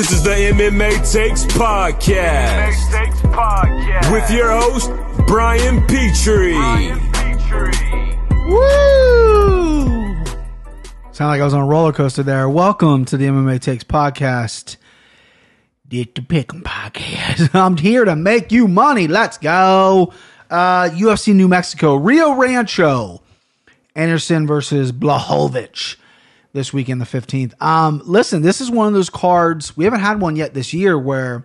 This is the MMA Takes Podcast. Takes Podcast. With your host, Brian Petrie. Woo! Sound like I was on a roller coaster there. Welcome to the MMA Takes Podcast. Get the Pick'em Podcast. I'm here to make you money. Let's go. Uh, UFC New Mexico, Rio Rancho. Anderson versus Blachowicz this weekend, the 15th. Um, listen, this is one of those cards. We haven't had one yet this year where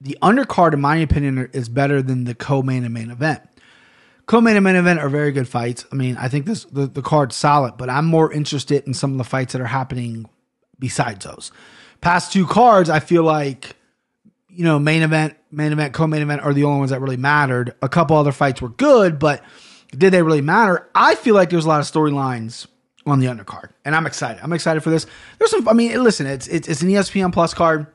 the undercard, in my opinion, is better than the co-main and main event. Co-main and main event are very good fights. I mean, I think this the, the card's solid, but I'm more interested in some of the fights that are happening besides those. Past two cards, I feel like you know, main event, main event, co-main event are the only ones that really mattered. A couple other fights were good, but did they really matter? I feel like there's a lot of storylines on the undercard, and I'm excited. I'm excited for this. There's some. I mean, listen, it's it's, it's an ESPN Plus card.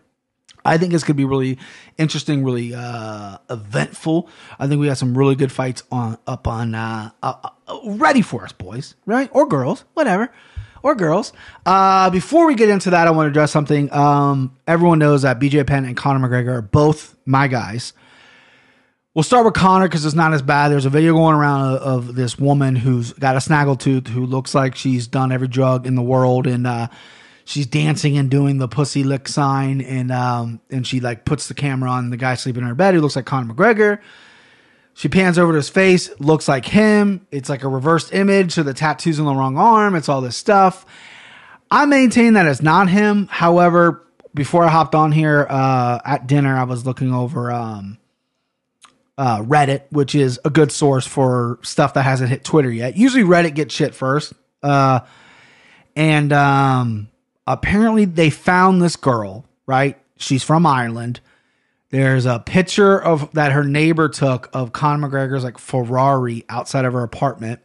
I think it's gonna be really interesting, really uh, eventful. I think we got some really good fights on up on uh, uh, uh, ready for us, boys, right or girls, whatever, or girls. Uh, before we get into that, I want to address something. Um, everyone knows that BJ Penn and Conor McGregor are both my guys. We'll start with Conor because it's not as bad. There's a video going around of, of, this woman who's got a snaggletooth who looks like she's done every drug in the world and uh, she's dancing and doing the pussy lick sign and um, and she like puts the camera on the guy sleeping in her bed who looks like Conor McGregor. She pans over to his face, looks like him. It's like a reversed image, so the tattoo's on the wrong arm. It's all this stuff. I maintain that it's not him. However, before I hopped on here uh, at dinner, I was looking over um, uh, Reddit, which is a good source for stuff that hasn't hit Twitter yet. Usually Reddit gets shit first. Uh, and um, apparently they found this girl, right? She's from Ireland. There's a picture of that her neighbor took of Conor McGregor's like Ferrari outside of her apartment.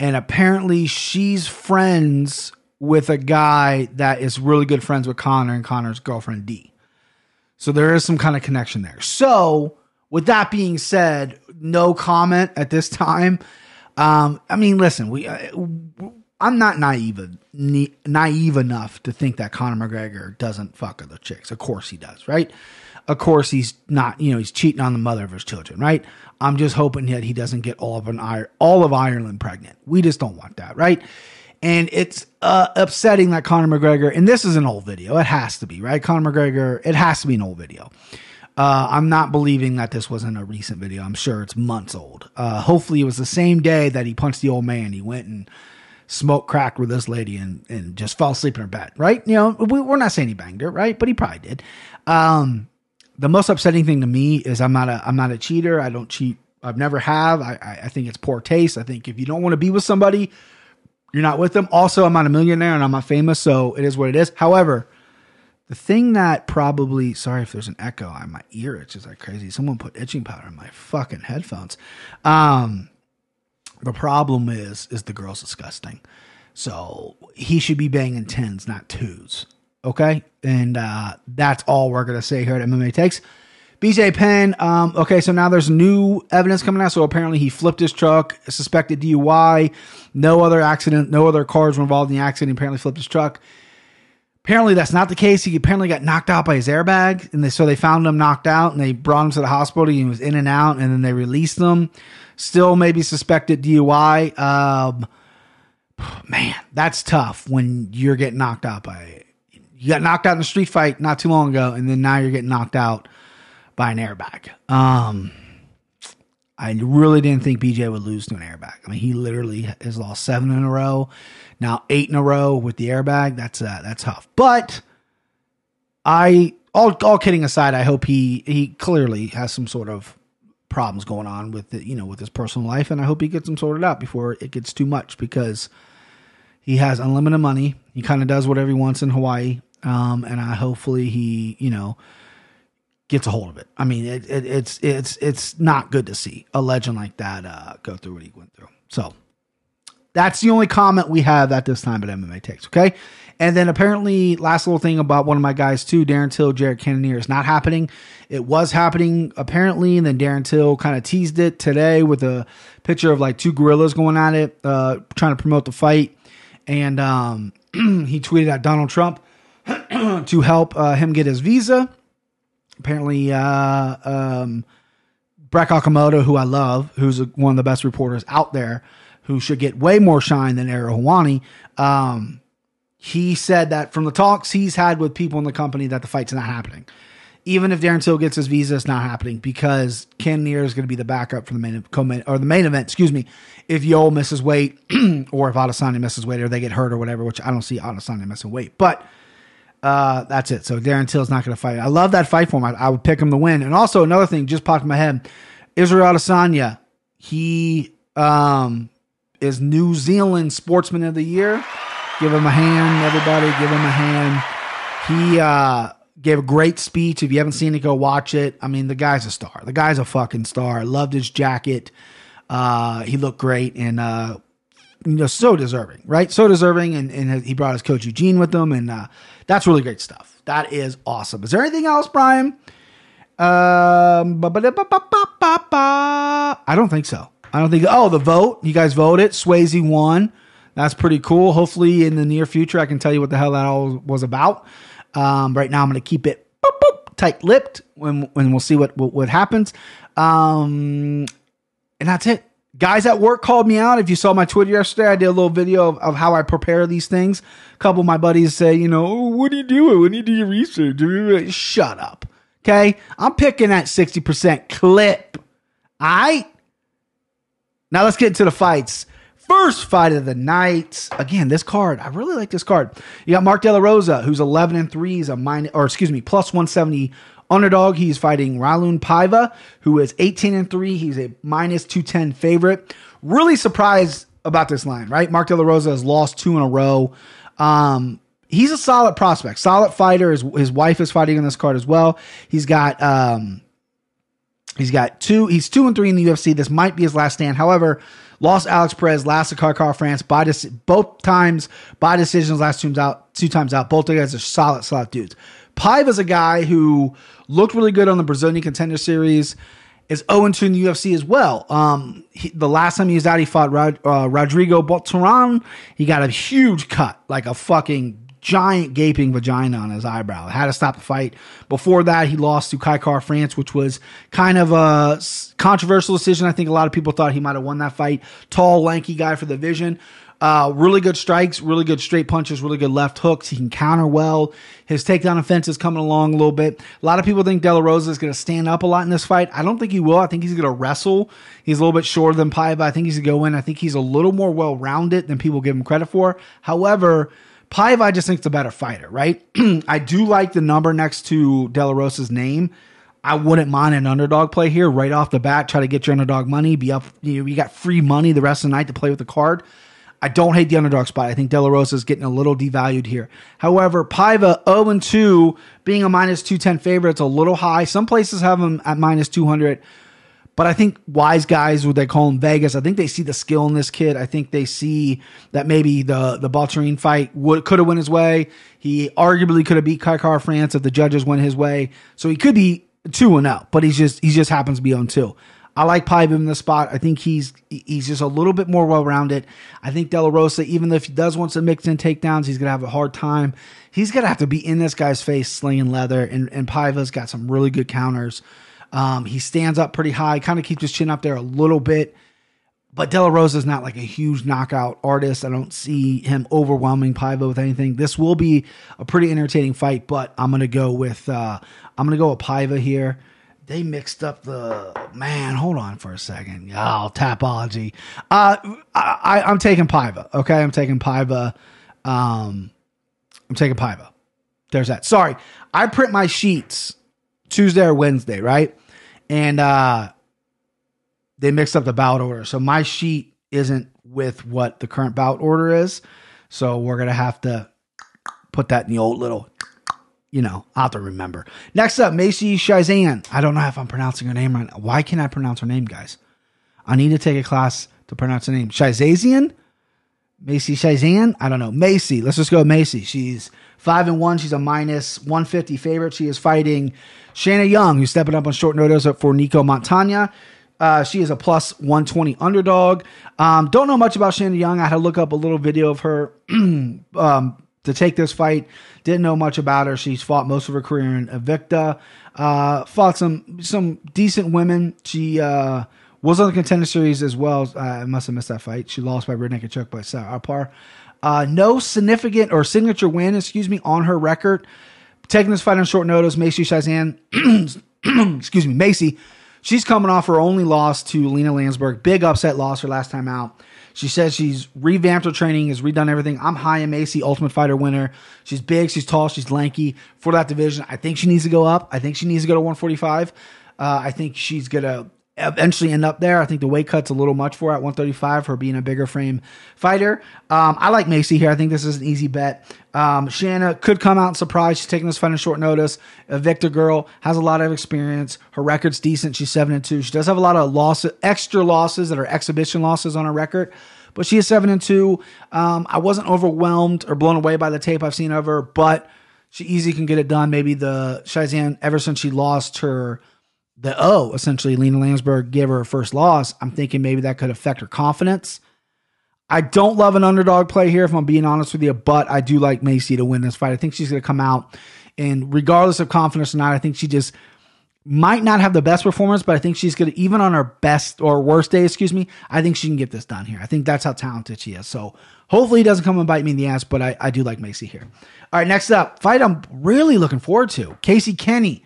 And apparently she's friends with a guy that is really good friends with Conor and Conor's girlfriend Dee. So there is some kind of connection there. So with that being said, no comment at this time. Um, I mean, listen, we. Uh, I'm not naive naive enough to think that Conor McGregor doesn't fuck other chicks. Of course he does, right? Of course he's not. You know, he's cheating on the mother of his children, right? I'm just hoping that he doesn't get all of an all of Ireland pregnant. We just don't want that, right? And it's uh, upsetting that Conor McGregor, and this is an old video. It has to be, right? Conor McGregor, it has to be an old video. Uh, I'm not believing that this wasn't a recent video. I'm sure it's months old. Uh, hopefully, it was the same day that he punched the old man. He went and smoked crack with this lady and, and just fell asleep in her bed, right? You know, we, are not saying he banged her, right? But he probably did. Um, the most upsetting thing to me is I'm not a I'm not a cheater. I don't cheat. I've never have. I, I, I think it's poor taste. I think if you don't want to be with somebody, you're not with them. Also, I'm not a millionaire and I'm not famous, so it is what it is. However, the thing that probably, sorry if there's an echo on my ear itches like crazy. Someone put itching powder in my fucking headphones. Um, the problem is, is the girl's disgusting. So he should be banging tens, not twos. Okay. And uh, that's all we're going to say here at MMA Takes. BJ Penn, um, okay, so now there's new evidence coming out. So apparently he flipped his truck, suspected DUI, no other accident, no other cars were involved in the accident. Apparently flipped his truck. Apparently, that's not the case. He apparently got knocked out by his airbag, and they, so they found him knocked out, and they brought him to the hospital. He was in and out, and then they released him. Still, maybe suspected DUI. Um, man, that's tough when you're getting knocked out by. You got knocked out in a street fight not too long ago, and then now you're getting knocked out by an airbag. Um, I really didn't think BJ would lose to an airbag. I mean, he literally has lost seven in a row. Now eight in a row with the airbag. That's uh, that's tough. But I all all kidding aside, I hope he he clearly has some sort of problems going on with it, you know, with his personal life, and I hope he gets them sorted out before it gets too much because he has unlimited money. He kind of does whatever he wants in Hawaii, um, and I hopefully he you know gets a hold of it. I mean, it, it, it's it's it's not good to see a legend like that uh, go through what he went through. So that's the only comment we have at this time at MMA Takes. Okay. And then apparently, last little thing about one of my guys too, Darren Till, Jared Cannonier is not happening. It was happening apparently, and then Darren Till kind of teased it today with a picture of like two gorillas going at it, uh, trying to promote the fight. And um, he tweeted at Donald Trump. to help uh, him get his visa. Apparently, uh, um, Brett Okamoto, who I love, who's one of the best reporters out there, who should get way more shine than Ariel Helwani, um, he said that from the talks he's had with people in the company that the fight's not happening. Even if Darren Till gets his visa, it's not happening because Cannonier is going to be the backup for the main co-main or the main event. Excuse me. If Yoel misses weight, or if Adesanya misses weight, or they get hurt or whatever, which I don't see Adesanya missing weight, but uh, that's it. So Darren Till's not going to fight. I love that fight for him. I, I, would pick him to win. And also another thing just popped in my head: Israel Adesanya. He um, is New Zealand Sportsman of the Year. Give him a hand, everybody. Give him a hand. He uh, gave a great speech. If you haven't seen it, go watch it. I mean, the guy's a star. The guy's a fucking star. Loved his jacket. Uh, he looked great and uh, you know so deserving, right? So deserving, and, and he brought his coach Eugene with him, and uh, that's really great stuff. That is awesome. Is there anything else, Brian? Um, I don't think so. I don't think. Oh, the vote. You guys voted. Swayze won. That's pretty cool. Hopefully, in the near future, I can tell you what the hell that all was about. Um, right now, I'm going to keep it boop, tight-lipped when when we'll see what what, what happens. Um, and that's it. Guys at work called me out. If you saw my Twitter yesterday, I did a little video of, of how I prepare these things. A couple of my buddies say, you know, oh, what do you doing? When you do your research? Shut up. Okay. I'm picking that 60% clip. All right. Now let's get into the fights. First fight of the night. Again, this card, I really like this card. You got Mark De La Rosa, who's 11 and 3, is a minus, or excuse me, plus 170 underdog. He's fighting Raulian Paiva, who is 18 and 3. He's a minus 210 favorite. Really surprised about this line, right? Mark De La Rosa has lost two in a row. Um, he's a solid prospect, solid fighter. His, his wife is fighting on this card as well. He's got um, he's got two. He's two and three in the UFC. This might be his last stand. However, lost Alex Perez last to Kai Kara-France by dis- both times by decisions. Last two times out, two times out. Both guys are solid, solid dudes. Paiva's a guy who looked really good on the Brazilian Contender Series. Is 0 2 in the UFC as well. Um, he, the last time he was out, he fought Rod, uh, Rodrigo Beltran. He got a huge cut, like a fucking giant gaping vagina on his eyebrow. Had to stop the fight. Before that, he lost to Kai Kara-France, which was kind of a controversial decision. I think a lot of people thought he might have won that fight. Tall, lanky guy for the vision. Uh, really good strikes, really good straight punches, really good left hooks. He can counter well. His takedown offense is coming along a little bit. A lot of people think De La Rosa is going to stand up a lot in this fight. I don't think he will. I think he's going to wrestle. He's a little bit shorter than Paiva. I think he's going to go in. I think he's a little more well rounded than people give him credit for. However, Paiva, I just think is a better fighter, right? I do like the number next to De La Rosa's name. I wouldn't mind an underdog play here right off the bat. Try to get your underdog money. Be up, you know, you got free money the rest of the night to play with the card. I don't hate the underdog spot. I think De La Rosa is getting a little devalued here. However, Paiva 0 2, being a minus 210 favorite, it's a little high. Some places have him at minus 200. But I think wise guys, what they call him Vegas, I think they see the skill in this kid. I think they see that maybe the the Baltarine fight would could have went his way. He arguably could have beat Kai Kara-France if the judges went his way. So he could be two and out, but he's just he just happens to be oh on two. I like Paiva in the spot. I think he's he's just a little bit more well rounded. I think De La Rosa, even if he does want some mix in takedowns, he's gonna have a hard time. He's gonna have to be in this guy's face slinging leather, and and Paiva's got some really good counters. Um, he stands up pretty high, kind of keeps his chin up there a little bit. But De La Rosa is not like a huge knockout artist. I don't see him overwhelming Paiva with anything. This will be a pretty entertaining fight, but I'm gonna go with uh, I'm gonna go with Paiva here. They mixed up the man. Hold on for a second. Oh, tapology. Uh, I, I, am taking Paiva. Okay, I'm taking Paiva. Um, I'm taking Paiva. There's that. Sorry, I print my sheets Tuesday or Wednesday, right? And uh, they mixed up the bout order. So my sheet isn't with what the current bout order is. So we're to have to put that in the old little, you know, I'll have to remember. Next up, Macy Shizan. I don't know if I'm pronouncing her name right. Why can't I pronounce her name, guys? I need to take a class to pronounce her name. Shizazian? Macy Shizan? I don't know. Macy. Let's just go Macy. She's five and one. She's a minus 150 favorite. She is fighting Shanna Young, who's stepping up on short notice for Nico Montaño. Uh, she is a plus 120 underdog. Um, don't know much about Shanna Young. I had to look up a little video of her um, to take this fight. Didn't know much about her. She's fought most of her career in Invicta. Uh, fought some some decent women. She uh, was on the contender series as well. Uh, I must have missed that fight. She lost by rear naked choke by Sarah. Uh, no significant or signature win, excuse me, on her record. Taking this fight on short notice, Macy Shazan, excuse me, Macy, she's coming off her only loss to Lina Länsberg. Big upset loss her last time out. She says she's revamped her training, has redone everything. I'm high in Macy, Ultimate Fighter winner. She's big, she's tall, she's lanky for that division. I think she needs to go up. I think she needs to go to 145. Uh, I think she's gonna eventually end up there. I think the weight cut's a little much for her at 135 for being a bigger frame fighter. Um, I like Macy here. I think this is an easy bet. Um, Shanna could come out and surprise. She's taking this fight on short notice. A Victor girl has a lot of experience. Her record's decent. She's seven and two. She does have a lot of losses, extra losses that are exhibition losses on her record. But she is seven and two. Um, I wasn't overwhelmed or blown away by the tape I've seen of her, but she easy can get it done. Maybe the Shazan, ever since she lost her the O, oh, essentially, Lina Länsberg gave her her first loss. I'm thinking maybe that could affect her confidence. I don't love an underdog play here, if I'm being honest with you, but I do like Macy to win this fight. I think she's going to come out, and regardless of confidence or not, I think she just might not have the best performance, but I think she's going to, even on her best or worst day, excuse me, I think she can get this done here. I think that's how talented she is. So hopefully he doesn't come and bite me in the ass, but I, I do like Macy here. All right, next up, fight I'm really looking forward to Casey Kenny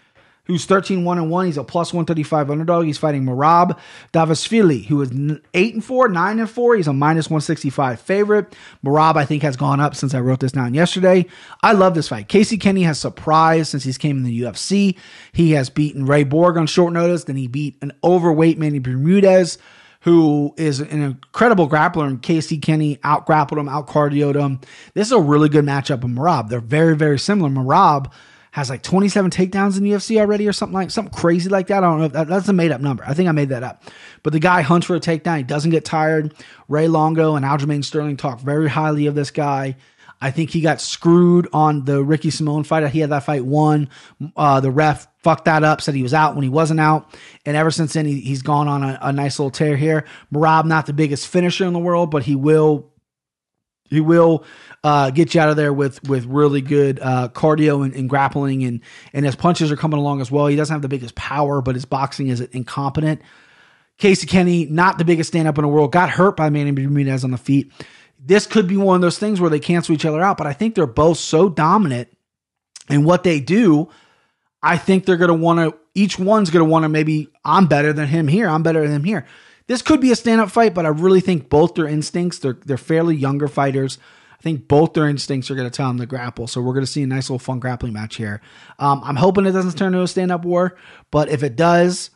who's 13 1 and 1. He's a plus 135 underdog. He's fighting Merab Dvalishvili, who is 8 and 4, 9 and 4. He's a minus 165 favorite. Merab, I think, has gone up since I wrote this down yesterday. I love this fight. Casey Kenny has surprised since he's came in the UFC. He has beaten Ray Borg on short notice. Then he beat an overweight Manny Bermudez who is an incredible grappler, and Casey Kenny out grappled him, out cardioed him. This is a really good matchup of Merab. They're very, very similar. Merab has like 27 takedowns in the UFC already or something like something crazy like that. I don't know if that, that's a made up number. I think I made that up. But the guy hunts for a takedown. He doesn't get tired. Ray Longo and Aljamain Sterling talk very highly of this guy. I think he got screwed on the Ricky Simón fight. He had that fight won. Uh, the ref fucked that up, said he was out when he wasn't out. And ever since then, he, has gone on a, a, nice little tear here. Merab, not the biggest finisher in the world, but he will he will uh, get you out of there with with really good uh, cardio and, and, grappling, and and his punches are coming along as well. He doesn't have the biggest power, but his boxing is incompetent. Casey Kenny, not the biggest stand up in the world, got hurt by Manny Bermudez on the feet. This could be one of those things where they cancel each other out, but I think they're both so dominant in what they do. I think they're going to want to, each one's going to want to maybe, I'm better than him here. I'm better than him here. This could be a stand up fight, but I really think both their instincts, they're, they're fairly younger fighters. I think both their instincts are going to tell them to grapple. So we're going to see a nice little fun grappling match here. Um, I'm hoping it doesn't turn into a stand up war, but if it does,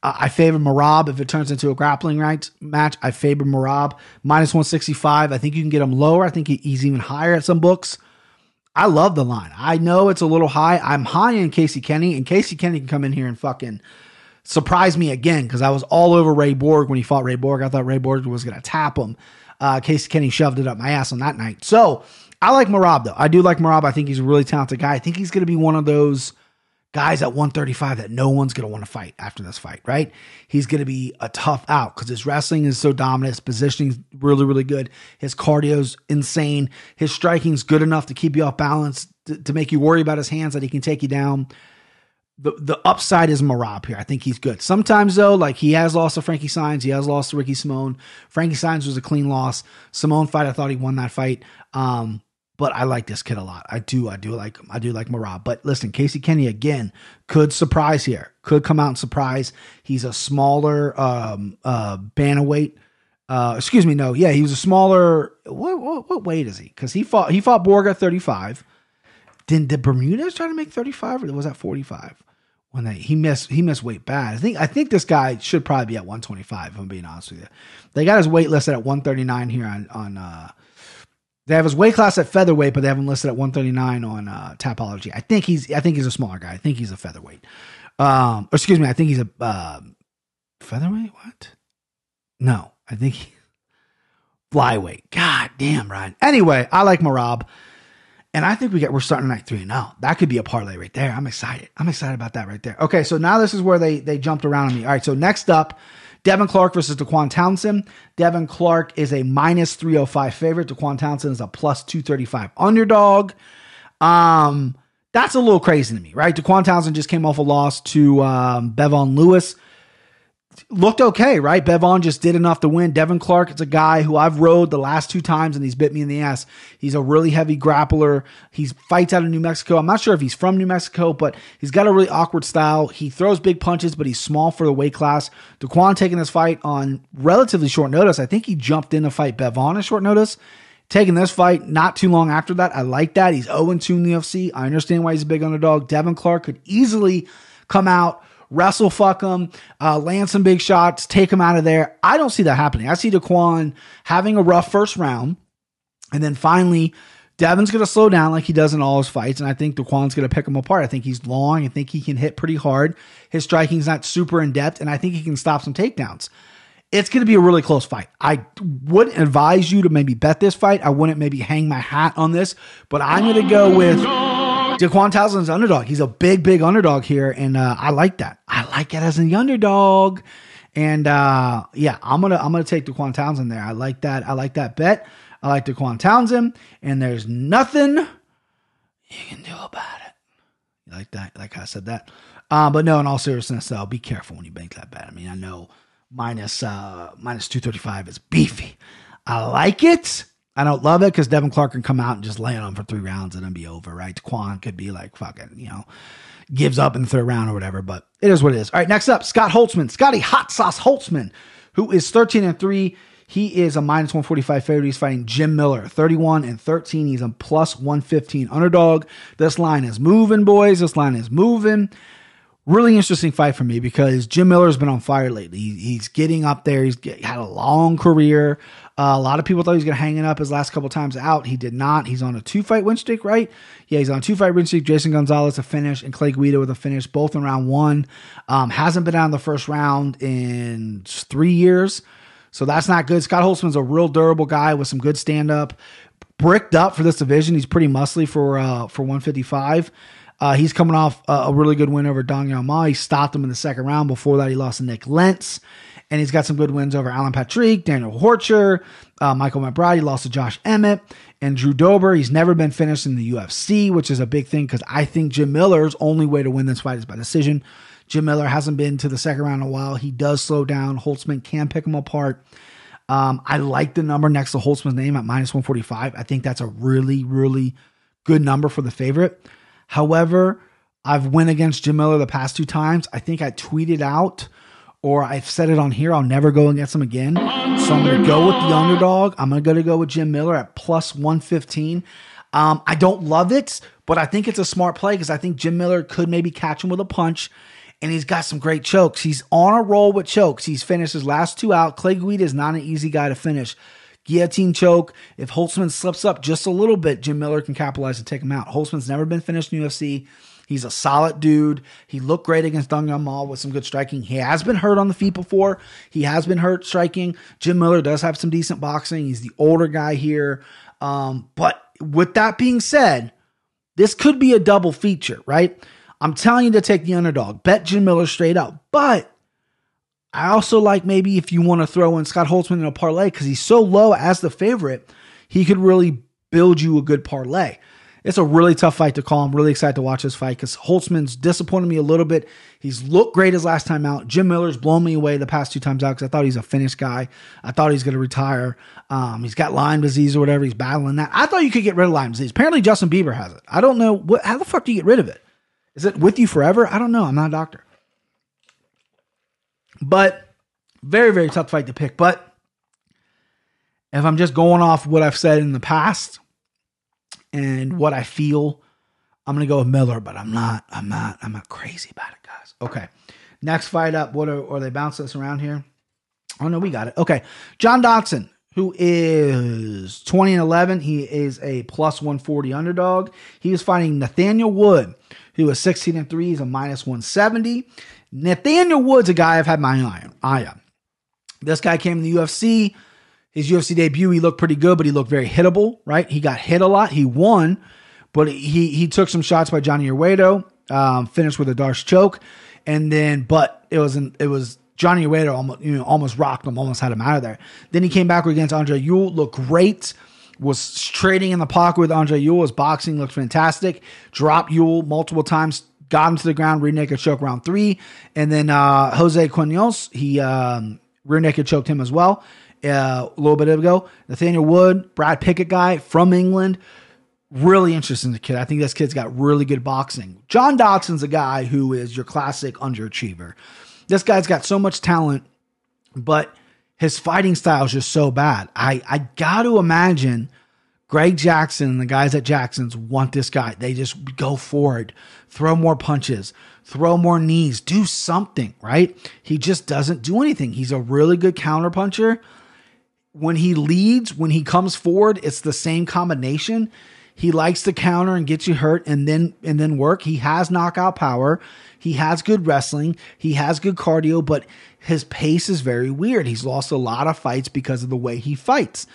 I favor Merab. If it turns into a grappling right match, I favor Merab. Minus 165. I think you can get him lower. I think he's even higher at some books. I love the line. I know it's a little high. I'm high in Casey Kenny, and Casey Kenny can come in here and fucking surprised me again because I was all over Ray Borg when he fought Ray Borg. I thought Ray Borg was going to tap him. Uh, Casey Kenny shoved it up my ass on that night. So I like Merab though. I do like Merab. I think he's a really talented guy. I think he's going to be one of those guys at 135 that no one's going to want to fight after this fight, right? He's going to be a tough out because his wrestling is so dominant. His positioning's really, really good. His cardio's insane. His striking's good enough to keep you off balance, to, to make you worry about his hands that he can take you down the the upside is Merab here. I think he's good. Sometimes though, like he has lost to Frankie Saenz, he has lost to Ricky Simón. Frankie Saenz was a clean loss. Simón fight, I thought he won that fight. Um, but I like this kid a lot. I do, I do like. I do like Merab. But listen, Casey Kenny again could surprise here. Could come out and surprise. He's a smaller um uh bantamweight. Uh, excuse me, no, yeah, he was a smaller. What what, what weight is he? Because he fought he fought Borg at thirty five. Did, did Bermudez try to make 35 or was that 45? When they he missed he missed weight bad. I think I think this guy should probably be at 125, if I'm being honest with you. They got his weight listed at 139 here on on uh they have his weight class at featherweight, but they have him listed at 139 on uh, Tapology. I think he's I think he's a smaller guy. I think he's a featherweight. Um, excuse me, I think he's a uh, featherweight. What? No, I think he, flyweight. God damn, Ryan. Anyway, I like Merab. And I think we get we're starting night three and now. That could be a parlay right there. I'm excited. I'm excited about that right there. Okay, so now this is where they they jumped around on me. All right, so next up, Devin Clark versus Dequan Townsend. Devin Clark is a minus 305 favorite. Dequan Townsend is a plus 235 underdog. Um, that's a little crazy to me, right? Dequan Townsend just came off a loss to um, Bevon Lewis looked okay, right? Bevon just did enough to win. Devin Clark, it's a guy who I've rode the last two times and he's bit me in the ass. He's a really heavy grappler. He fights out of New Mexico. I'm not sure if he's from New Mexico, but he's got a really awkward style. He throws big punches, but he's small for the weight class. Dequan taking this fight on relatively short notice. I think he jumped in to fight Bevon at short notice. Taking this fight not too long after that. I like that. He's 0 2 in the UFC. I understand why he's a big underdog. Devin Clark could easily come out wrestle fuck him, uh, land some big shots, take him out of there. I don't see that happening. I see Dequan having a rough first round, and then finally. Devin's going to slow down like he does in all his fights, and I think Dequan's going to pick him apart. I think he's long. I think he can hit pretty hard. His striking's not super in depth, and I think he can stop some takedowns. It's going to be a really close fight. I wouldn't advise you to maybe bet this fight. I wouldn't maybe hang my hat on this, but I'm going to go with Dequan Townsend's underdog. He's a big, big underdog here, and uh, I like that. I like it as an underdog. And uh, yeah, I'm gonna I'm gonna take Dequan Townsend there. I like that. I like that bet. I like Dequan Townsend, and there's nothing you can do about it. You like that? Like I said that. Uh, but no, in all seriousness, though, be careful when you bank that bet. I mean, I know minus uh minus two thirty five is beefy. I like it. I don't love it because Devin Clark can come out and just lay on him for three rounds and then be over, right? Quan could be like fucking, you know, gives up in the third round or whatever, but it is what it is. All right, next up, Scott Holtzman, Scotty Hot Sauce Holtzman, who is 13 and 3. He is a minus 145 favorite. He's fighting Jim Miller, 31 and 13. He's a plus 115 underdog. This line is moving, boys. This line is moving really interesting fight for me because Jim Miller's been on fire lately. He, he's getting up there. He's get, had a long career. Uh, a lot of people thought he was going to hang it up his last couple times out. He did not. He's on a two fight win streak, right? Yeah, he's on a two fight win streak. Jason Gonzalez a finish and Clay Guida with a finish, both in round one. Um, hasn't been out in the first round in three years. So that's not good. Scott Holtzman's a real durable guy with some good stand up. Bricked up for this division. He's pretty muscly for uh, for 155. Uh, he's coming off a, a, really good win over Dong Hyun Ma. He stopped him in the second round. Before that, he lost to Nik Lentz. And he's got some good wins over Alan Patrick, Daniel Horcher, uh, Michael McBride. He lost to Josh Emmett and Drew Dober. He's never been finished in the UFC, which is a big thing because I think Jim Miller's only way to win this fight is by decision. Jim Miller hasn't been to the second round in a while. He does slow down. Holtzman can pick him apart. Um, I like the number next to Holtzman's name at minus 145. I think that's a really, really good number for the favorite. However, I've went against Jim Miller the past two times. I think I tweeted out or I've said it on here, I'll never go against him again. So I'm going to go with the underdog. I'm going to go with Jim Miller at plus 115. Um, I don't love it, but I think it's a smart play because I think Jim Miller could maybe catch him with a punch. And he's got some great chokes. He's on a roll with chokes. He's finished his last two out. Clay Guida is not an easy guy to finish guillotine choke. If Holtzman slips up just a little bit, Jim Miller can capitalize and take him out. Holtzman's never been finished in UFC. He's a solid dude. He looked great against Dong Hyun Ma with some good striking. He has been hurt on the feet before. He has been hurt striking. Jim Miller does have some decent boxing. He's the older guy here. Um, but with that being said, this could be a double feature, right? I'm telling you to take the underdog. Bet Jim Miller straight up. But I also like maybe if you want to throw in Scott Holtzman in a parlay because he's so low as the favorite, he could really build you a good parlay. It's a really tough fight to call. I'm really excited to watch this fight because Holtzman's disappointed me a little bit. He's looked great his last time out. Jim Miller's blown me away the past two times out because I thought he's a finished guy. I thought he's going to retire. Um, he's got Lyme disease or whatever. He's battling that. I thought you could get rid of Lyme disease. Apparently, Justin Bieber has it. I don't know. What, how the fuck do you get rid of it? Is it with you forever? I don't know. I'm not a doctor. But very, very tough fight to pick. But if I'm just going off what I've said in the past and what I feel, I'm gonna go with Miller, but I'm not, I'm not, I'm not crazy about it, guys. Okay. Next fight up, what are, are they bouncing us around here? Oh no, we got it. Okay. John Dodson, who is 20 and 11. He is a plus 140 underdog. He is fighting Nathaniel Wood, who is 16 and 3. He's a minus 170. Nathaniel Wood's a guy I've had my eye on. Eye on. This guy came in the UFC. His UFC debut, he looked pretty good, but he looked very hittable, right? He got hit a lot. He won, but he he took some shots by Johnny Eduardo, um, finished with a D'Arce choke, and then but it was an, it was Johnny Eduardo almost, you know, almost rocked him, almost had him out of there. Then he came back against Andre Ewell, looked great. Was trading in the pocket with Andre Ewell. His boxing looked fantastic. Dropped Ewell multiple times, got him to the ground, rear naked choke round three. And then uh, Jose Quinones, he um, rear naked choked him as well uh, a little bit ago. Nathaniel Wood, Brad Pickett guy from England. Really interesting kid. I think this kid's got really good boxing. John Dodson's a guy who is your classic underachiever. This guy's got so much talent, but his fighting style is just so bad. I, I got to imagine Greg Jackson and the guys at Jackson's want this guy. They just go forward, throw more punches, throw more knees, do something, right? He just doesn't do anything. He's a really good counterpuncher. When he leads, when he comes forward, it's the same combination. He likes to counter and get you hurt and then and then work. He has knockout power. He has good wrestling. He has good cardio, but his pace is very weird. He's lost a lot of fights because of the way he fights.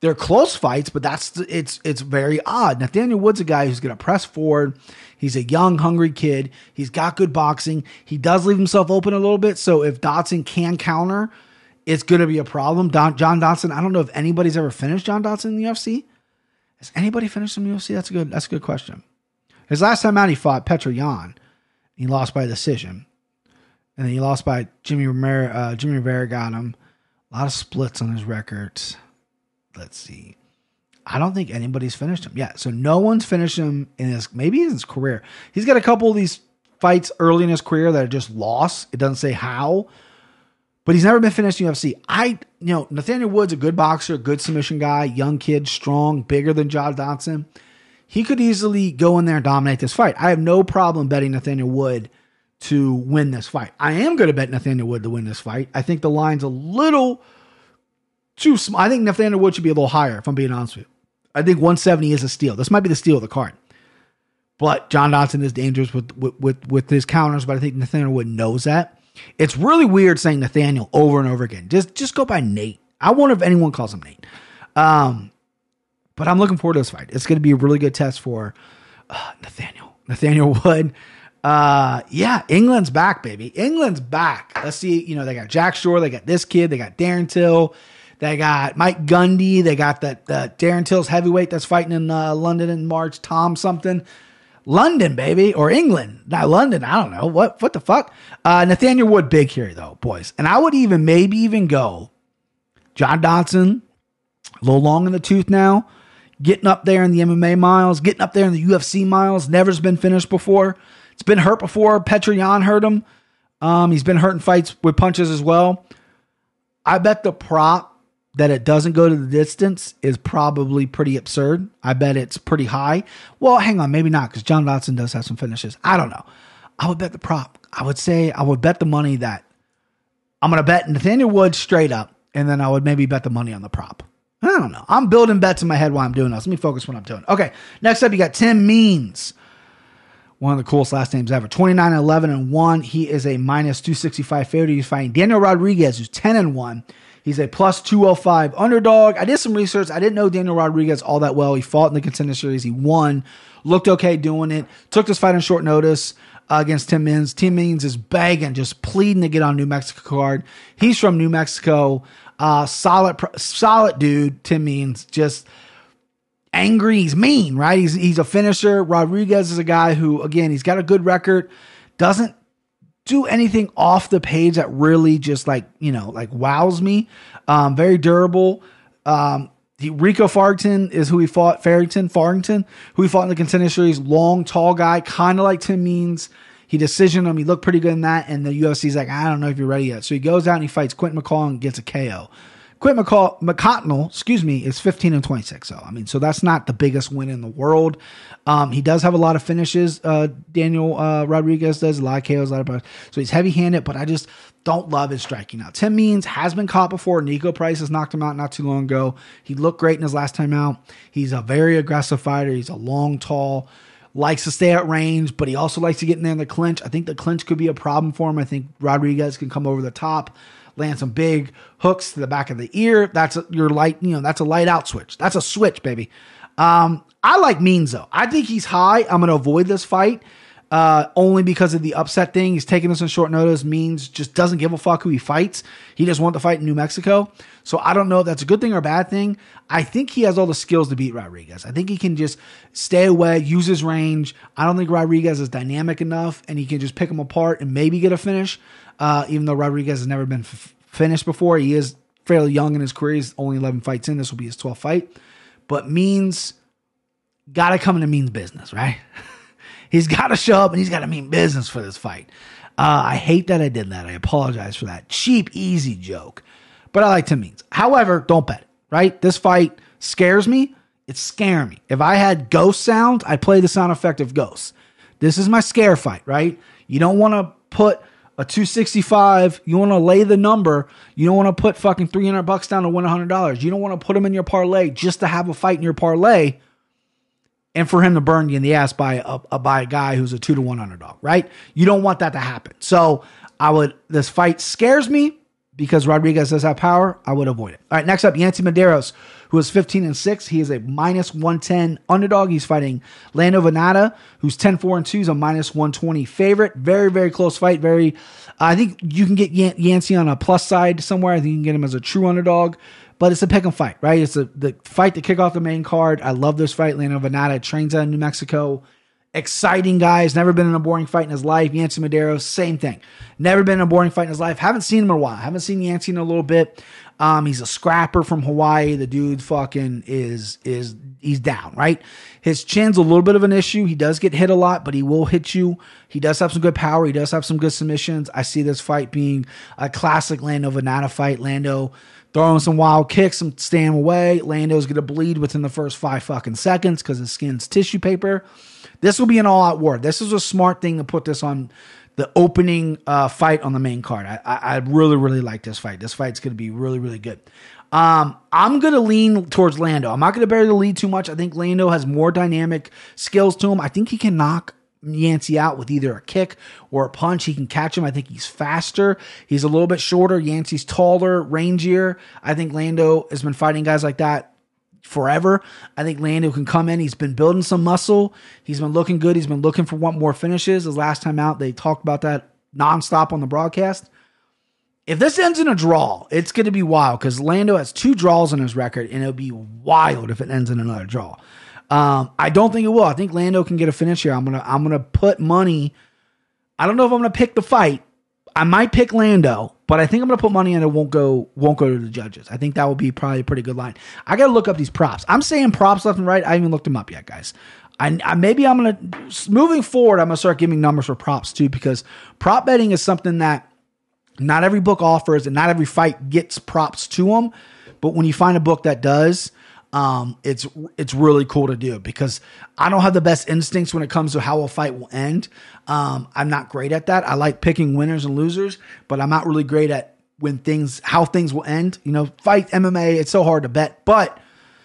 They're close fights, but that's it's it's very odd. Nathaniel Wood's a guy who's going to press forward. He's a young, hungry kid. He's got good boxing. He does leave himself open a little bit. So if Dodson can counter, it's going to be a problem. Don, John Dodson. I don't know if anybody's ever finished John Dodson in the UFC. Has anybody finished him in the UFC? That's a good. That's a good question. His last time out, he fought Petr Yan. He lost by decision, and then he lost by Jimmy Rivera. Uh, Jimmy Rivera got him. A lot of splits on his records. Let's see. I don't think anybody's finished him. Yeah, so no one's finished him in his maybe in his career. He's got a couple of these fights early in his career that are just lost. It doesn't say how, but he's never been finished in UFC. I, you know, Nathaniel Wood's a good boxer, good submission guy, young kid, strong, bigger than John Dodson. He could easily go in there and dominate this fight. I have no problem betting Nathaniel Wood to win this fight. I am going to bet Nathaniel Wood to win this fight. I think the line's a little too small. I think Nathaniel Wood should be a little higher, if I'm being honest with you. I think 170 is a steal. This might be the steal of the card. But John Dodson is dangerous with, with, with, with his counters, but I think Nathaniel Wood knows that. It's really weird saying Nathaniel over and over again. Just just go by Nate. I wonder if anyone calls him Nate. Um, but I'm looking forward to this fight. It's going to be a really good test for uh, Nathaniel. Nathaniel Wood. Uh, yeah, England's back, baby. England's back. Let's see. You know, they got Jack Shore. They got this kid. They got Darren Till. They got Mike Grundy. They got that the Darren Till's heavyweight that's fighting in uh, London in March. Tom something. London, baby, or England. Not London. I don't know. What what the fuck? Uh, Nathaniel Wood big here though, boys. And I would even maybe even go John Dodson, a little long in the tooth now, getting up there in the MMA miles, getting up there in the UFC miles. Never's been finished before. It's been hurt before. Petr Yan hurt him. Um, he's been hurt in fights with punches as well. I bet the prop that it doesn't go to the distance is probably pretty absurd. I bet it's pretty high. Well, hang on, maybe not because John Dodson does have some finishes. I don't know. I would bet the prop. I would say I would bet the money that I'm going to bet Nathaniel Wood straight up, and then I would maybe bet the money on the prop. I don't know. I'm building bets in my head while I'm doing this. Let me focus what I'm doing. Okay, next up, you got Tim Means. One of the coolest last names ever. 29 11 and 1. He is a minus 265 favorite. He's fighting Daniel Rodriguez, who's 10 and 1. He's a plus 205 underdog. I did some research. I didn't know Daniel Rodriguez all that well. He fought in the contender series. He won, looked okay doing it, took this fight on short notice uh, against Tim Means. Tim Means is begging, just pleading to get on New Mexico card. He's from New Mexico. Uh, solid, solid dude. Tim Means just angry. He's mean, right? He's he's a finisher. Rodriguez is a guy who, again, he's got a good record. Doesn't do anything off the page that really just like you know like wows me. Um, very durable. Um, he, Rico Farrington is who he fought. Farrington, Farrington, who he fought in the contender series. Long, tall guy, kind of like Tim Means. He decisioned him. He looked pretty good in that. And the UFC's like, I don't know if you're ready yet. So he goes out and he fights Quinton McCall and gets a KO. Quint McCall, McConnell, excuse me, is 15 and 26. So, I mean, so that's not the biggest win in the world. Um, he does have a lot of finishes. Uh, Daniel uh, Rodriguez does a lot of KOs, a lot of power. so he's heavy handed, but I just don't love his striking out. Tim Means has been caught before. Niko Price has knocked him out not too long ago. He looked great in his last time out. He's a very aggressive fighter. He's a long, tall, likes to stay at range, but he also likes to get in there in the clinch. I think the clinch could be a problem for him. I think Rodriguez can come over the top land some big hooks to the back of the ear. That's a, your light, you know, that's a light out switch. That's a switch, baby. Um, I like Means though. I think he's high. I'm going to avoid this fight. uh, only because of the upset thing. He's taking this on short notice, means just doesn't give a fuck who he fights. He just wants to fight in New Mexico. So I don't know if that's a good thing or a bad thing. I think he has all the skills to beat Rodriguez. I think he can just stay away, use his range. I don't think Rodriguez is dynamic enough, and he can just pick him apart and maybe get a finish. Uh, even though Rodriguez has never been f- finished before, he is fairly young in his career. He's only 11 fights in. This will be his 12th fight. But Means got to come into Means business, right? he's got to show up and he's got to mean business for this fight. Uh, I hate that I did that. I apologize for that. Cheap, easy joke. But I like Tim Means. However, don't bet it, right? This fight scares me. It's scaring me. If I had ghost sounds, I'd play the sound effect of ghosts. This is my scare fight, right? You don't want to put a 265. You want to lay the number. You don't want to put fucking 300 bucks down to win $100. You don't want to put them in your parlay just to have a fight in your parlay and for him to burn you in the ass by a, a by a guy who's a two to one underdog, right? You don't want that to happen. So I would. This fight scares me because Rodriguez does have power. I would avoid it. All right, next up, Yancy Medeiros, who is 15 and 6. He is a minus 110 underdog. He's fighting Lando Vannata, who's 10 4 and 2. He's a minus 120 favorite. Very, very close fight. Very, I think you can get Yancy on a plus side somewhere. I think you can get him as a true underdog but it's a pick and fight, right? It's a, the fight to kick off the main card. I love this fight. Lando Vannata trains out New Mexico. Exciting guy. Never been in a boring fight in his life. Yancy Medeiros, same thing. Never been in a boring fight in his life. Haven't seen him in a while. Haven't seen Yancy in a little bit. Um, he's a scrapper from Hawaii. The dude fucking is is he's down, right? His chin's a little bit of an issue. He does get hit a lot, but he will hit you. He does have some good power. He does have some good submissions. I see this fight being a classic Lando Vannata fight. Lando throwing some wild kicks some staying away. Lando's to bleed within the first five fucking seconds because his skin's tissue paper. This will be an all out war. This is a smart thing to put this on the opening uh, fight on the main card. I, I, I really, really like this fight. This fight's going to be really, really good. Um, I'm going to lean towards Lando. I'm not going to bury the lead too much. I think Lando has more dynamic skills to him. I think he can knock Yancy out with either a kick or a punch. He can catch him. I think he's faster. He's a little bit shorter. Yancy's taller, rangier. I think Lando has been fighting guys like that forever. I think Lando can come in. He's been building some muscle. He's been looking good. He's been looking for one more finishes. His last time out, they talked about that nonstop on the broadcast. If this ends in a draw, it's going to be wild because Lando has two draws on his record, and it'll be wild if it ends in another draw. Um, I don't think it will. I think Lando can get a finish here. I'm gonna I'm gonna put money. I don't know if I'm gonna pick the fight. I might pick Lando, but I think I'm gonna put money on it won't go won't go to the judges. I think that would be probably a pretty good line. I gotta look up these props. I'm saying props left and right. I haven't looked them up yet, guys. I, I maybe I'm gonna moving forward. I'm gonna start giving numbers for props too because prop betting is something that not every book offers and not every fight gets props to them. But when you find a book that does, um, it's it's really cool to do because I don't have the best instincts when it comes to how a fight will end. Um, I'm not great at that. I like picking winners and losers, but I'm not really great at when things how things will end. You know, fight MMA, it's so hard to bet, but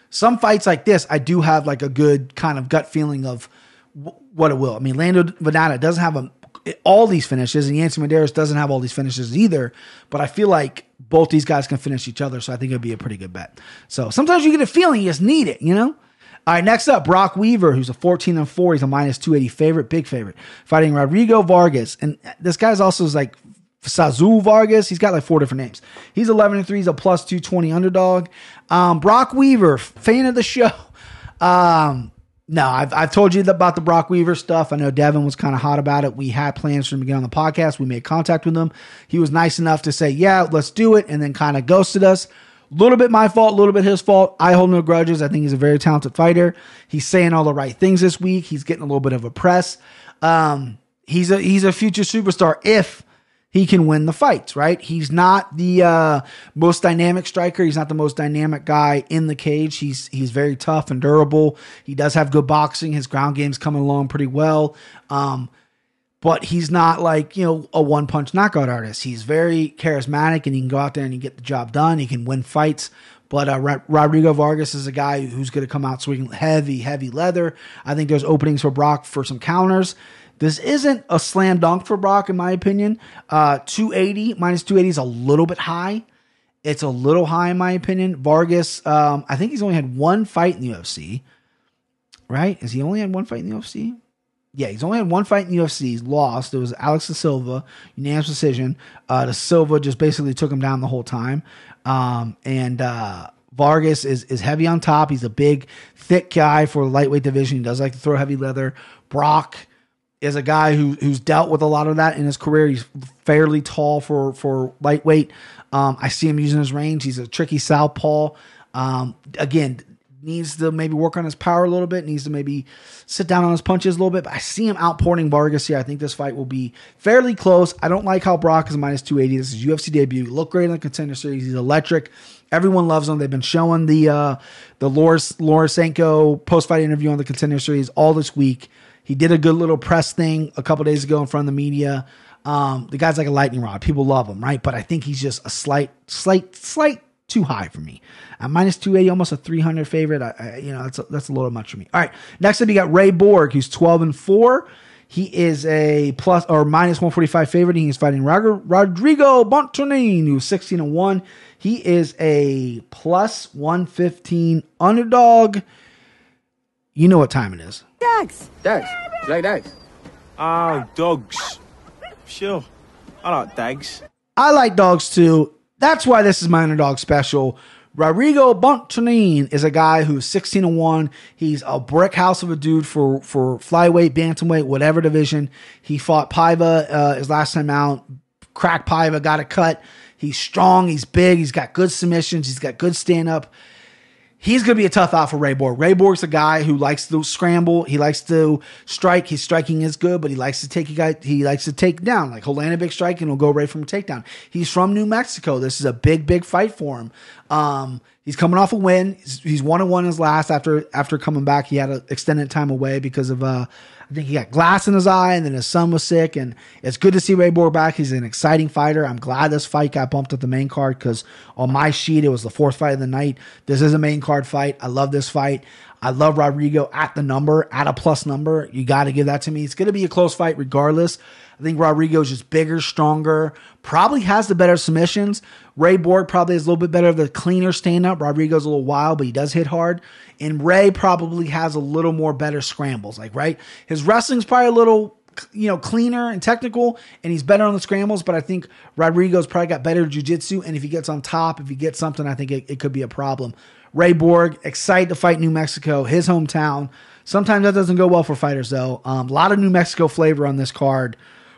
some fights like this, I do have like a good kind of gut feeling of w- what it will. I mean, Lando Vannata doesn't have a all these finishes, and Yancy Medeiros doesn't have all these finishes either. But I feel like both these guys can finish each other, so I think it'd be a pretty good bet. So sometimes you get a feeling you just need it, you know. All right, next up, Brock Weaver, who's a 14 and 4. He's a minus 280 favorite, big favorite, fighting Rodrigo Vargas. And this guy's also like Saul Vargas. He's got like four different names. He's 11 and 3. He's a plus 220 underdog. Um, Brock Weaver, fan of the show. Um, no, I've, I've told you about the Brock Weaver stuff. I know Devin was kind of hot about it. We had plans for him to get on the podcast. We made contact with him. He was nice enough to say, yeah, let's do it, and then kind of ghosted us. A little bit my fault, a little bit his fault. I hold no grudges. I think he's a very talented fighter. He's saying all the right things this week. He's getting a little bit of a press. Um, he's a he's a future superstar if he can win the fights, right? He's not the uh, most dynamic striker. He's not the most dynamic guy in the cage. He's he's very tough and durable. He does have good boxing. His ground game's coming along pretty well. Um, but he's not like you know a one punch knockout artist. He's very charismatic and he can go out there and he get the job done. He can win fights. But uh, Rodrigo Vargas is a guy who's going to come out swinging heavy, heavy leather. I think there's openings for Brock for some counters. This isn't a slam dunk for Brock, in my opinion. Uh, 280 minus 280 is a little bit high. It's a little high, in my opinion. Vargas, um, I think he's only had one fight in the UFC, right? Is he only had one fight in the UFC? Yeah, he's only had one fight in the UFC. He's lost. It was Alex da Silva, unanimous decision. Uh, da Silva just basically took him down the whole time. Um, and uh, Vargas is is heavy on top. He's a big, thick guy for the lightweight division. He does like to throw heavy leather. Brock is a guy who who's dealt with a lot of that in his career. He's fairly tall for for lightweight. Um, I see him using his range. He's a tricky southpaw. Um, again, needs to maybe work on his power a little bit. Needs to maybe sit down on his punches a little bit. But I see him outporting Vargas here. I think this fight will be fairly close. I don't like how Brock is minus two eighty. This is UFC debut. He looked great in the contender series. He's electric. Everyone loves him. They've been showing the uh, the Loris Lorisenko post fight interview on the contender series all this week. He did a good little press thing a couple days ago in front of the media. Um, the guy's like a lightning rod. People love him, right? But I think he's just a slight, slight, slight too high for me. At minus 280, almost a 300 favorite. I, I, you know, that's a, that's a little much for me. All right. Next up, you got Ray Borg, who's 12 and 4. He is a plus or minus 145 favorite. He's fighting Roger, Rodrigo Bontorin, who's 16 and 1. He is a plus 115 underdog. You know what time it is. Dogs. Dags. You like dags? Oh, dogs. Sure. I like dags. I like dogs too. That's why this is my underdog special. Rodrigo Bontorin is a guy who's 16 and 1. He's a brick house of a dude for, for flyweight, bantamweight, whatever division. He fought Paiva uh, his last time out. Crack Paiva, got a cut. He's strong. He's big. He's got good submissions. He's got good stand up he's going to be a tough out for Ray Borg. Ray Borg's a guy who likes to scramble. He likes to strike. His striking is good, but he likes to take a guy. He likes to take down. Like he'll land a big strike and he'll go right from a takedown. He's from New Mexico. This is a big, big fight for him. Um, he's coming off a win. He's, he's one and one his last after after coming back. He had an extended time away because of uh, I think he got glass in his eye, and then his son was sick. And it's good to see Ray Borg back. He's an exciting fighter. I'm glad this fight got bumped at the main card because on my sheet it was the fourth fight of the night. This is a main card fight. I love this fight. I love Rodrigo at the number, at a plus number. You got to give that to me. It's going to be a close fight regardless. I think Rodrigo's just bigger, stronger, probably has the better submissions. Ray Borg probably has a little bit better of the cleaner stand up. Rodrigo's a little wild, but he does hit hard. And Ray probably has a little more better scrambles. Like, right? His wrestling's probably a little you know, cleaner and technical, and he's better on the scrambles. But I think Rodrigo's probably got better jujitsu, and if he gets on top, if he gets something, I think it, it, could be a problem. Ray Borg, excited to fight New Mexico, his hometown. Sometimes that doesn't go well for fighters, though. Um, a lot of New Mexico flavor on this card,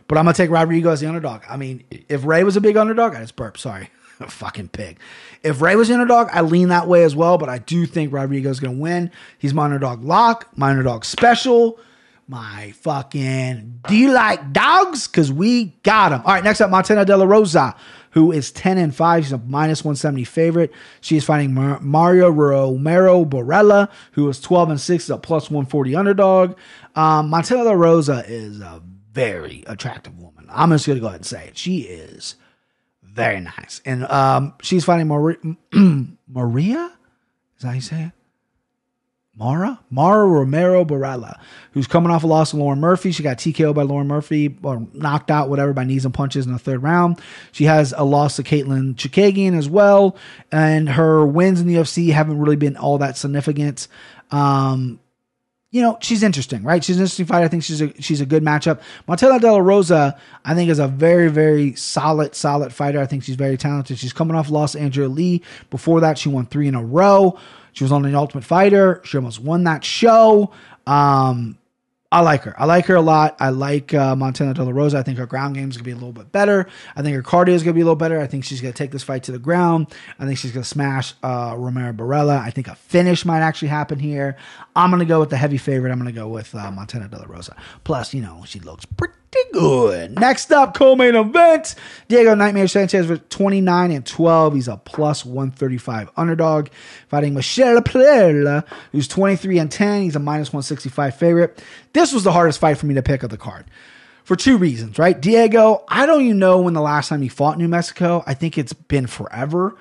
but I'm gonna take Rodrigo as the underdog. I mean, if Ray was a big underdog, I just burp. Sorry. fucking pig. If Ray was underdog, I lean that way as well, but I do think Rodrigo's going to win. He's my underdog lock, my underdog special, my fucking do you like dogs? Because we got him. All right, next up, Montana De La Rosa, who is 10 and 5. She's a minus 170 favorite. She is fighting Mar- Mario Romero Borella, who is 12 and 6, is a plus 140 underdog. Um, Montana De La Rosa is a very attractive woman. I'm just going to go ahead and say it. She is very nice. And um, she's fighting Maria. Maria? Is that how you say it? Mara? Mara Romero Borella, who's coming off a loss to Lauren Murphy. She got TKO by Lauren Murphy or knocked out, whatever, by knees and punches in the third round. She has a loss to Caitlin Chookagian as well. And her wins in the UFC haven't really been all that significant. Um, you know, she's interesting, right? She's an interesting fighter. I think she's a she's a good matchup. Montana De La Rosa, I think, is a very, very solid, solid fighter. I think she's very talented. She's coming off loss Andrea Lee. Before that, she won three in a row. She was on the Ultimate Fighter. She almost won that show. Um, I like her. I like her a lot. I like uh, Montana De La Rosa. I think her ground game is going to be a little bit better. I think her cardio is going to be a little better. I think she's going to take this fight to the ground. I think she's going to smash uh, Romero Borella. I think a finish might actually happen here. I'm going to go with the heavy favorite. I'm going to go with uh, Montana De La Rosa. Plus, you know, she looks pretty good. Next up, co-main event. Diego Nightmare Sanchez with 29 and 12. He's a plus 135 underdog. Fighting Michel Pereira, who's 23 and 10. He's a minus 165 favorite. This was the hardest fight for me to pick of the card. For two reasons, right? Diego, I don't even know when the last time he fought New Mexico. I think it's been forever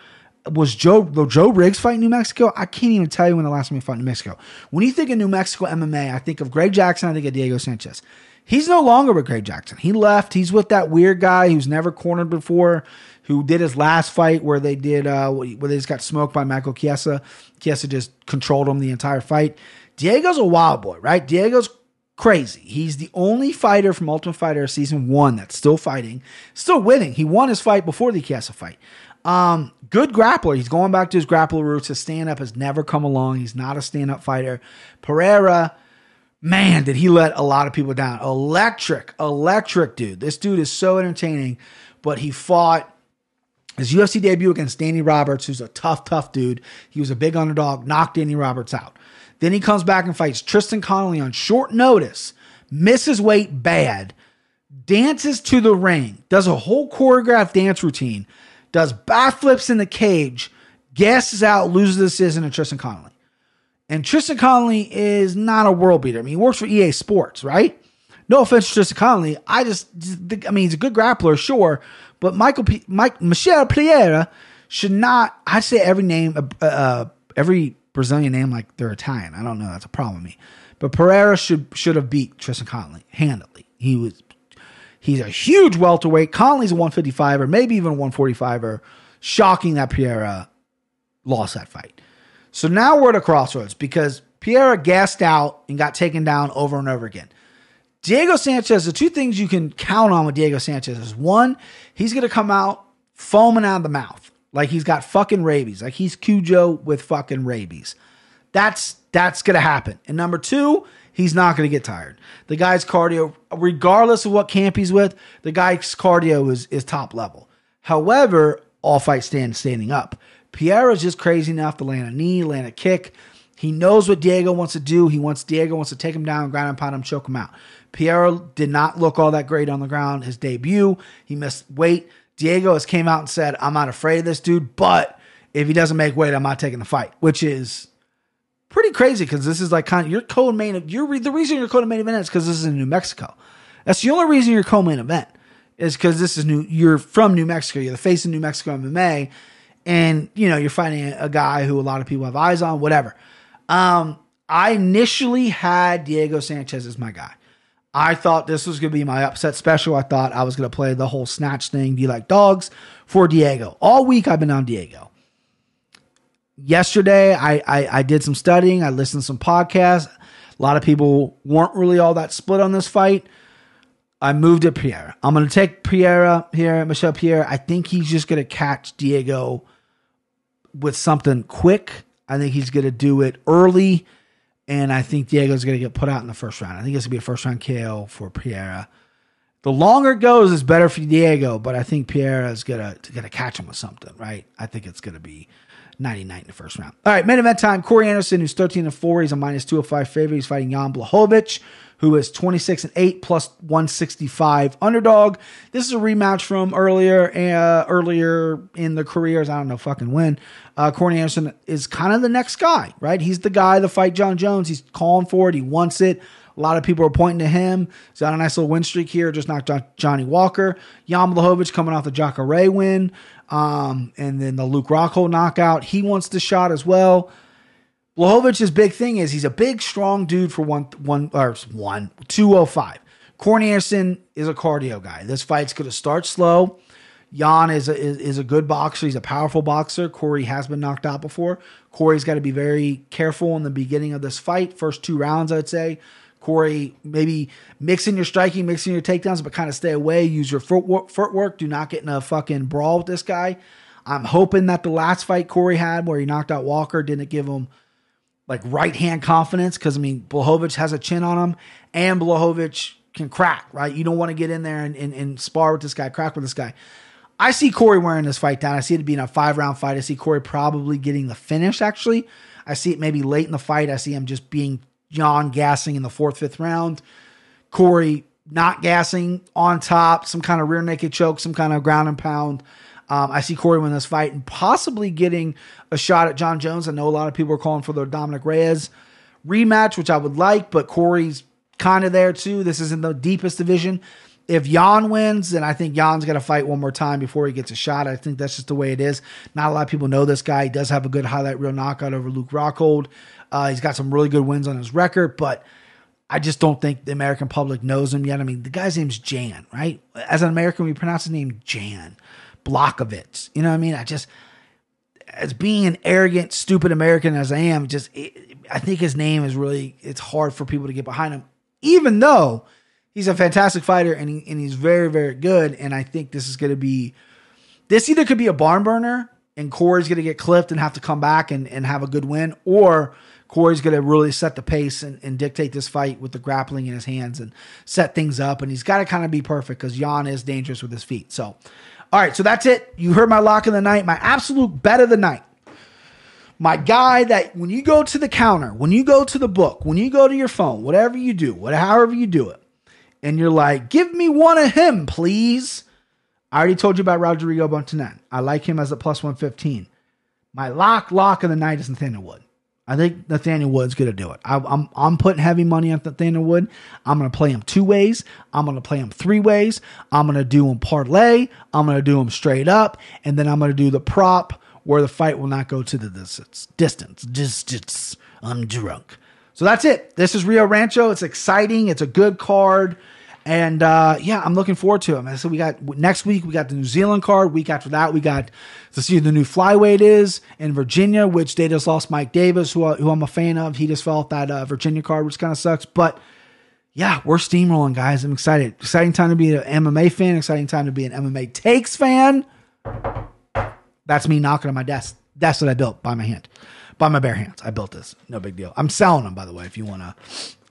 was Joe Joe Riggs fight New Mexico? I can't even tell you when the last time he fought New Mexico. When you think of New Mexico MMA, I think of Greg Jackson, I think of Diego Sanchez. He's no longer with Greg Jackson. He left. He's with that weird guy who's never cornered before, who did his last fight where they did uh, where they just got smoked by Michael Chiesa. Chiesa just controlled him the entire fight. Diego's a wild boy, right? Diego's crazy. He's the only fighter from Ultimate Fighter season one that's still fighting, still winning. He won his fight before the Chiesa fight. Um, good grappler. He's going back to his grappler roots. His stand up has never come along. He's not a stand up fighter. Pereira, man, did he let a lot of people down. Electric, electric dude. This dude is so entertaining, but he fought his UFC debut against Danny Roberts, who's a tough, tough dude. He was a big underdog, knocked Danny Roberts out. Then he comes back and fights Tristan Connelly on short notice, misses weight bad, dances to the ring, does a whole choreographed dance routine, does backflips in the cage, gasses out, loses the decision to Tristan Connelly. And Tristan Connelly is not a world beater. I mean, he works for EA Sports, right? No offense to Tristan Connelly. I just, I mean, he's a good grappler, sure. But Michael, P- Mike, Michel Pereira should not, I say every name, uh, uh, every Brazilian name like they're Italian. I don't know. That's a problem with me. But Pereira should should have beat Tristan Connelly handily. He was he's a huge welterweight. Connelly's a 155er, maybe even a 145er. Shocking that Pereira lost that fight. So now we're at a crossroads because Pereira gassed out and got taken down over and over again. Diego Sanchez, the two things you can count on with Diego Sanchez is one, he's going to come out foaming out of the mouth. Like he's got fucking rabies. Like he's Cujo with fucking rabies. That's that's gonna happen. And number two, he's not gonna get tired. The guy's cardio, regardless of what camp he's with, the guy's cardio is is top level. However, all fight stand standing up. Pereira's just crazy enough to land a knee, land a kick. He knows what Diego wants to do. He wants Diego wants to take him down, ground and pound him, choke him out. Pereira did not look all that great on the ground. His debut, he missed weight. Diego has came out and said, I'm not afraid of this dude, but if he doesn't make weight, I'm not taking the fight, which is pretty crazy because this is like kind of your co-main. You're the reason you're co-main event is because this is in New Mexico. That's the only reason you're co-main event is because this is new. You're from New Mexico. You're the face of New Mexico MMA, and you know you're fighting a guy who a lot of people have eyes on. Whatever. Um, I initially had Diego Sanchez as my guy. I thought this was going to be my upset special. I thought I was going to play the whole snatch thing. You like dogs for Diego? All week I've been on Diego. Yesterday I, I, I did some studying. I listened to some podcasts. A lot of people weren't really all that split on this fight. I moved to Pierre. I'm going to take Pierre here, Michelle Pierre. I think he's just going to catch Diego with something quick. I think he's going to do it early and I think Diego's going to get put out in the first round. I think it's going to be a first round KO for Pereira. The longer it goes, is better for Diego, but I think Pierre is going to catch him with something, right? I think it's to be 99 in the first round. All right, main event time. Corey Anderson, who's 13 and 4, he's a minus 205 favorite. He's fighting Jan Blachowicz, who is 26 and 8 plus 165 underdog. This is a rematch from earlier uh, earlier in the careers. I don't know fucking when. Uh, Corey Anderson is kind of the next guy, right? He's the guy to fight Jon Jones. He's calling for it. He wants it. A lot of people are pointing to him. He's on a nice little win streak here. Just knocked John, Johnny Walker. Jan Blachowicz coming off the Jacare win. Um, and then the Luke Rockhold knockout. He wants the shot as well. Blachowicz's big thing is he's a big, strong dude for one, one or one, 205. Corey Anderson is a cardio guy. This fight's going to start slow. Jan is a, is, is a good boxer. He's a powerful boxer. Corey has been knocked out before. Corey's got to be very careful in the beginning of this fight. First two rounds, I'd say. Corey, maybe mixing your striking, mixing your takedowns, but kind of stay away. Use your footwork. footwork. Do not get in a fucking brawl with this guy. I'm hoping that the last fight Corey had, where he knocked out Walker, didn't give him like right hand confidence. Because I mean, Blachowicz has a chin on him, and Blachowicz can crack. Right, you don't want to get in there and, and, and spar with this guy, crack with this guy. I see Corey wearing this fight down. I see it being a five round fight. I see Corey probably getting the finish, actually. I see it maybe late in the fight. I see him just being Jan gassing in the fourth, fifth round. Corey not gassing on top, some kind of rear naked choke, some kind of ground and pound. Um, I see Corey win this fight and possibly getting a shot at Jon Jones. I know a lot of people are calling for the Dominick Reyes rematch, which I would like, but Corey's kind of there too. This is in the deepest division if Jan wins, then I think Jan's got to fight one more time before he gets a shot. I think that's just the way it is. Not a lot of people know this guy. He does have a good highlight reel knockout over Luke Rockhold. Uh, he's got some really good wins on his record, but I just don't think the American public knows him yet. I mean, the guy's name's Jan, right? As an American, we pronounce his name Jan Blachowicz. You know what I mean? I just, as being an arrogant, stupid American as I am, just it, I think his name is really it's hard for people to get behind him even though he's a fantastic fighter and, he, and he's very, very good. And I think this is going to be, this either could be a barn burner and Corey's going to get clipped and have to come back and, and have a good win, or Corey's going to really set the pace and, and, dictate this fight with the grappling in his hands and set things up. And he's got to kind of be perfect because Jan is dangerous with his feet. So, all right, so that's it. You heard my lock of the night, my absolute bet of the night. My guy that when you go to the counter, when you go to the book, when you go to your phone, whatever you do, whatever however you do it, and you're like, give me one of him, please. I already told you about Rodrigo Montañez. I like him as a plus 115. My lock, lock of the night is Nathaniel Wood. I think Nathaniel Wood's going to do it. I, am I'm, I'm putting heavy money on Nathaniel Wood. I'm going to play him two ways. I'm going to play him three ways. I'm going to do him parlay. I'm going to do him straight up, and then I'm going to do the prop where the fight will not go to the distance. Distance, distance. I'm drunk. So that's it. This is Rio Rancho. It's exciting. It's a good card. And uh, yeah, I'm looking forward to it. So we got next week we got the New Zealand card. Week after that we got to see the new flyweight is in Virginia, which they just lost Mike Davis, who who I'm a fan of. He just fell off that uh, Virginia card, which kind of sucks. But yeah, we're steamrolling, guys. I'm excited. Exciting time to be an MMA fan. Exciting time to be an MMA takes fan. That's me knocking on my desk. Desk that I built by my hand, by my bare hands. I built this. No big deal. I'm selling them, by the way. If you wanna,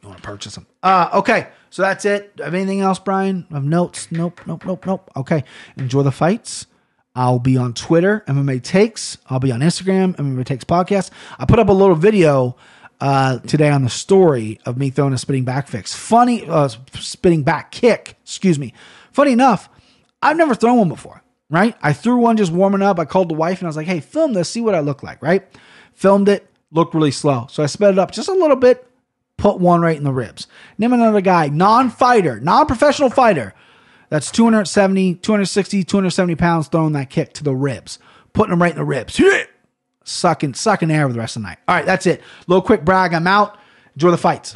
you wanna purchase them. Uh, okay. So that's it. Have anything else, Brian? Of notes? Nope, nope, nope, nope. Okay. Enjoy the fights. I'll be on Twitter, MMA Takes. I'll be on Instagram, MMA Takes Podcast. I put up a little video uh, today on the story of me throwing a spinning back fix. Funny, uh, spinning back kick, excuse me. Funny enough, I've never thrown one before, right? I threw one just warming up. I called the wife and I was like, hey, film this, see what I look like, right? Filmed it, looked really slow. So I sped it up just a little bit, put one right in the ribs. Name another guy, non fighter, non professional fighter, that's 270, 260, 270 pounds throwing that kick to the ribs, putting them right in the ribs. Sucking, sucking air for the rest of the night. All right, that's it. Little quick brag. I'm out. Enjoy the fights.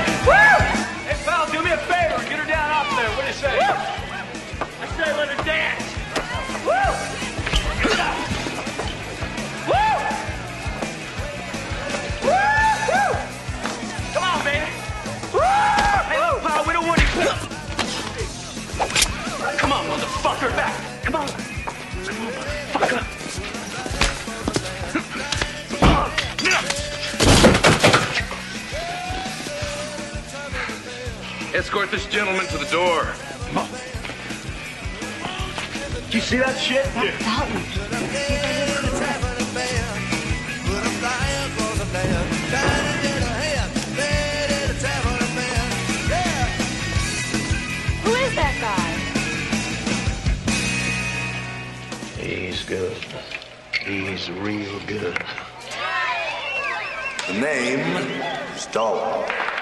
Escort this gentleman to the door. Come on. Did you see that shit? That, Yeah. good. He's real good. The name is Dalton.